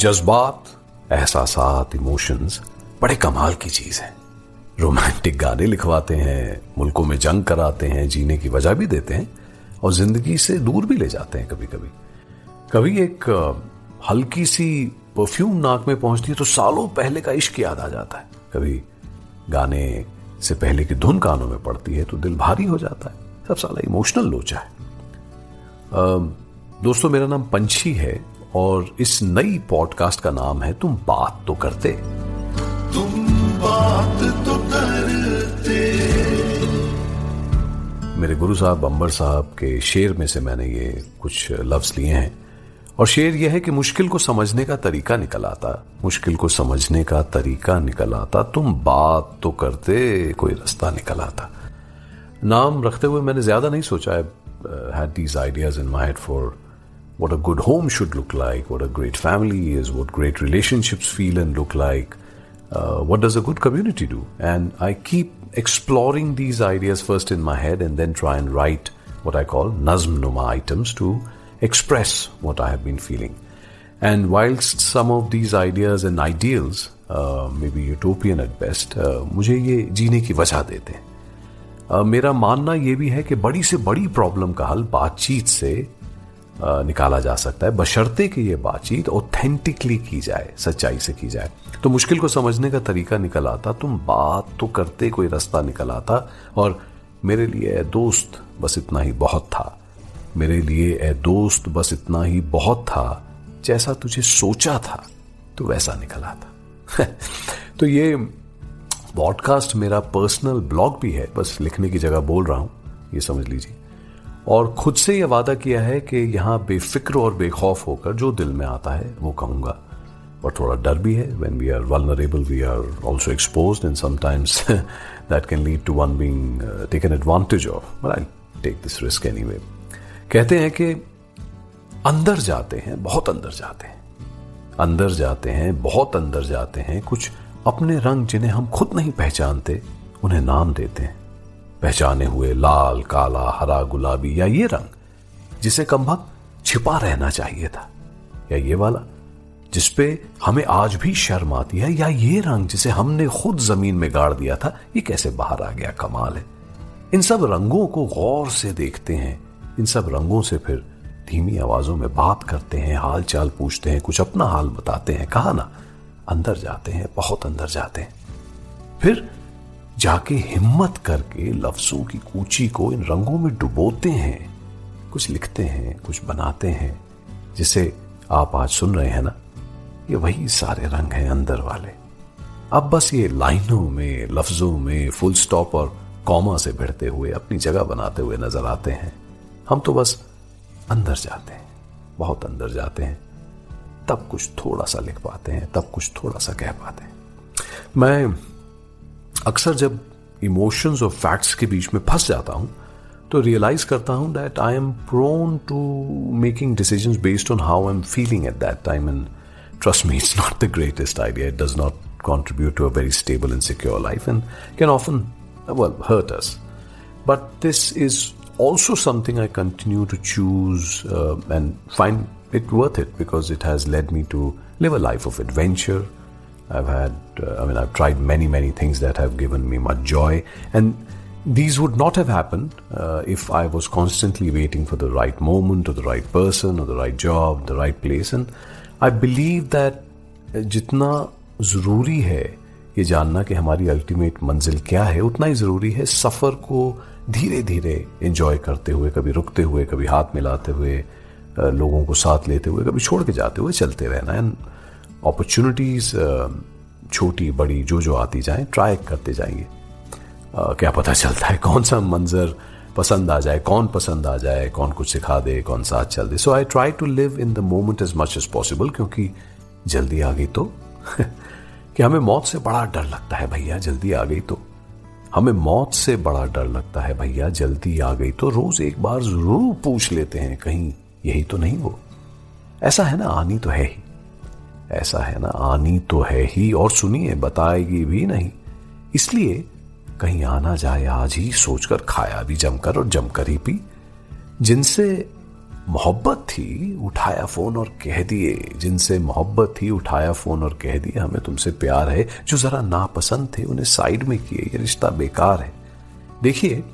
जज्बात एहसास इमोशंस बड़े कमाल की चीज़ है। रोमांटिक गाने लिखवाते हैं, मुल्कों में जंग कराते हैं, जीने की वजह भी देते हैं और ज़िंदगी से दूर भी ले जाते हैं कभी कभी कभी एक हल्की सी परफ्यूम नाक में पहुँचती है तो सालों पहले का इश्क याद आ जाता है। कभी गाने से पहले की धुन कानों में पड़ती है तो दिल भारी हो जाता है। सब साला इमोशनल लोचा है। दोस्तों मेरा नाम पंछी है। और इस नई पॉडकास्ट का नाम है तुम बात तो करते। तुम बात तो करते। मेरे गुरु साहब अंबर साहब के शेर में से मैंने ये कुछ लफ्ज लिए हैं। और शेर यह है कि मुश्किल को समझने का तरीका निकल आता। मुश्किल को समझने का तरीका निकल आता। तुम बात तो करते कोई रास्ता निकल आता। नाम रखते हुए मैंने ज़्यादा नहीं सोचा है। Had these ideas in my head for what a good home should look like, what a great family is, what great relationships feel and look like, uh, what does a good community do? And I keep exploring these ideas first in my head and then try and write what I call Nazm Numa items to express what I have been feeling. And whilst some of these ideas and ideals, uh, maybe utopian at best, uh, मुझे ये जीने की वजह देते हैं uh, मेरा मानना ये भी है कि बड़ी से बड़ी प्रॉब्लम का हल बातचीत से निकाला जा सकता है। बशर्ते कि ये बातचीत ऑथेंटिकली की जाए, सच्चाई से की जाए। तो मुश्किल को समझने का तरीका निकल आता, तुम बात तो करते, कोई रास्ता निकल आता, और मेरे लिए ए दोस्त बस इतना ही बहुत था। मेरे लिए ए दोस्त बस इतना ही बहुत था, जैसा तुझे सोचा था तो वैसा निकल आता। तो ये पॉडकास्ट मेरा पर्सनल ब्लॉग भी है, बस लिखने की जगह बोल रहा हूँ, ये समझ लीजिए। और खुद से यह वादा किया है कि यहाँ बेफिक्र और बेखौफ होकर जो दिल में आता है, वो कहूँगा। और थोड़ा डर भी है। When we are vulnerable we are also exposed and sometimes that can lead to one being taken advantage of but I take this risk anyway कहते हैं कि अंदर जाते हैं, बहुत अंदर जाते हैं। अंदर जाते हैं, बहुत अंदर जाते हैं। कुछ अपने रंग जिन्हें हम खुद नहीं पहचानते, उन्हें नाम देते हैं। पहचाने हुए लाल, काला, हरा, गुलाबी या ये रंग, जिसे कम छिपा रहना चाहिए था, या ये वाला, जिसपे हमें आज भी शर्म आती है, या ये रंग जिसे हमने खुद ज़मीन में गाड़ दिया था, ये कैसे बाहर आ गया, कमाल है। इन सब रंगों को गौर से देखते हैं, इन सब रंगों से फिर धीमी आवाजों में बात करते हैं हाल चाल पूछते हैं, कुछ अपना हाल बताते हैं, कहा ना, अंदर जाते हैं, बहुत अंदर जाते हैं। फिर जाके हिम्मत करके लफ्जों की कूची को इन रंगों में डुबोते हैं। कुछ लिखते हैं, कुछ बनाते हैं। जिसे आप आज सुन रहे हैं ना, ये वही सारे रंग हैं अंदर वाले। अब बस ये लाइनों में, लफ्जों में फुल स्टॉप और कॉमा से भिड़ते हुए, अपनी जगह बनाते हुए नज़र आते हैं। हम तो बस अंदर जाते हैं, बहुत अंदर जाते हैं। तब कुछ थोड़ा सा लिख पाते हैं, तब कुछ थोड़ा सा कह पाते हैं। मैं अक्सर जब इमोशंस और फैक्ट्स के बीच में फंस जाता हूँ तो रियलाइज़ करता हूँ that I am prone to making decisions based on how I am feeling at that time and me, it's not the greatest idea. It does not contribute to a very stable and secure life and can often, well, hurt us. But this is also something I continue to choose uh, and find it worth it because it has led me to live a life of adventure, I've had, uh, I mean, I've tried many, many things that have given me much joy. And these would not have happened uh, if I was constantly waiting for the right moment or the right person or the right job, the right place. And I believe that जितना ज़रूरी है ये जानना कि हमारी ultimate मंजिल क्या है उतना ही ज़रूरी है सफ़र को धीरे धीरे एंजॉय करते हुए कभी रुकते हुए कभी हाथ मिलाते हुए लोगों को साथ लेते हुए कभी छोड़ के जाते हुए चलते रहना एंड अपॉर्चुनिटीज़ uh, छोटी बड़ी जो जो आती जाए ट्राई करते जाएँगे। Uh, क्या पता चलता है कौन सा मंजर पसंद आ जाए कौन पसंद आ जाए कौन कुछ सिखा दे कौन साथ चल दे। So I try to live in the moment as much as possible क्योंकि जल्दी आ गई तो कि हमें मौत से बड़ा डर लगता है भैया जल्दी आ गई तो। हमें मौत से बड़ा डर लगता है भैया जल्दी आ गई तो। रोज एक बार ज़रूर पूछ लेते हैं कहीं यही तो नहीं वो ऐसा है ना आनी तो है ही। ऐसा है ना? आनी तो है ही और सुनिए, बताएगी भी नहीं। इसलिए कहीं आना जाए आज ही सोचकर खाया भी, जमकर और जमकर ही पी। जिनसे मोहब्बत थी, उठाया फ़ोन और कह दिए। जिनसे मोहब्बत थी, उठाया फ़ोन और कह दिए, हमें तुमसे प्यार है। जो जरा नापसंद थे, उन्हें साइड में किए, ये रिश्ता बेकार है। देखिए,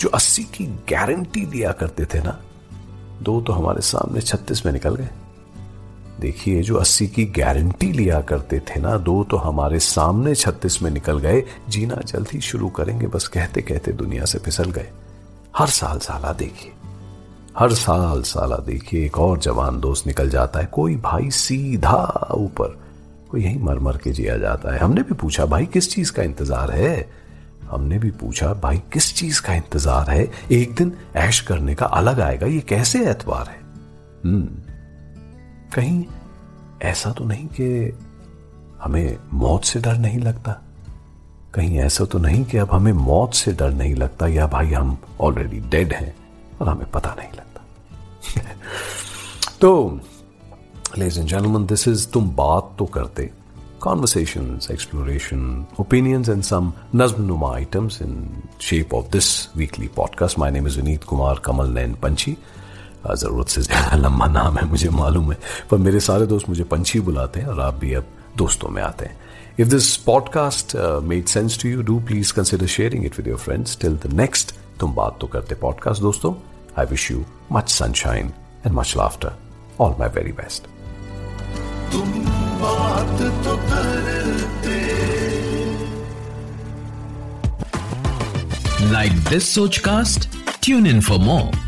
जो अस्सी की गारंटी दिया करते थे ना, दो तो हमारे सामने छत्तीस में निकल गए। देखिए, जो अस्सी की गारंटी लिया करते थे ना, दो तो हमारे सामने छत्तीस में निकल गए। जीना जल्द ही शुरू करेंगे, बस कहते कहते दुनिया से फिसल गए। हर साल साला देखिए, हर साल साला देखिए, एक और जवान दोस्त निकल जाता है, कोई भाई सीधा ऊपर, कोई यही मर मर के जिया जाता है। हमने भी पूछा, भाई, किस चीज़ का इंतज़ार है? हमने भी पूछा, भाई, किस चीज़ का इंतज़ार है? एक दिन ऐश करने का अलग आएगा, ये कैसे एतवार है? हम्म। कहीं ऐसा तो नहीं कि हमें मौत से डर नहीं लगता। कहीं ऐसा तो नहीं कि अब हमें मौत से डर नहीं लगता या भाई हम ऑलरेडी डेड हैं और हमें पता नहीं लगता। तो लेज एंड जनमन दिस इज़ तुम बात तो करते। Conversation exploration opinions and some नज्म नुमा items in shape of this weekly podcast my name is Vineet Kumar कमल नैन पंची ज़रूरत से ज़्यादा लंबा नाम है मुझे मालूम है। पर मेरे सारे दोस्त मुझे पंछी बुलाते हैं और आप भी अब दोस्तों में आते हैं। If this podcast made sense to you do please consider sharing it with your friends till the next तुम बात तो करते पॉडकास्ट दोस्तों। I wish you much sunshine and much laughter all my very best तुम बात तो करते। Like this सोच in for more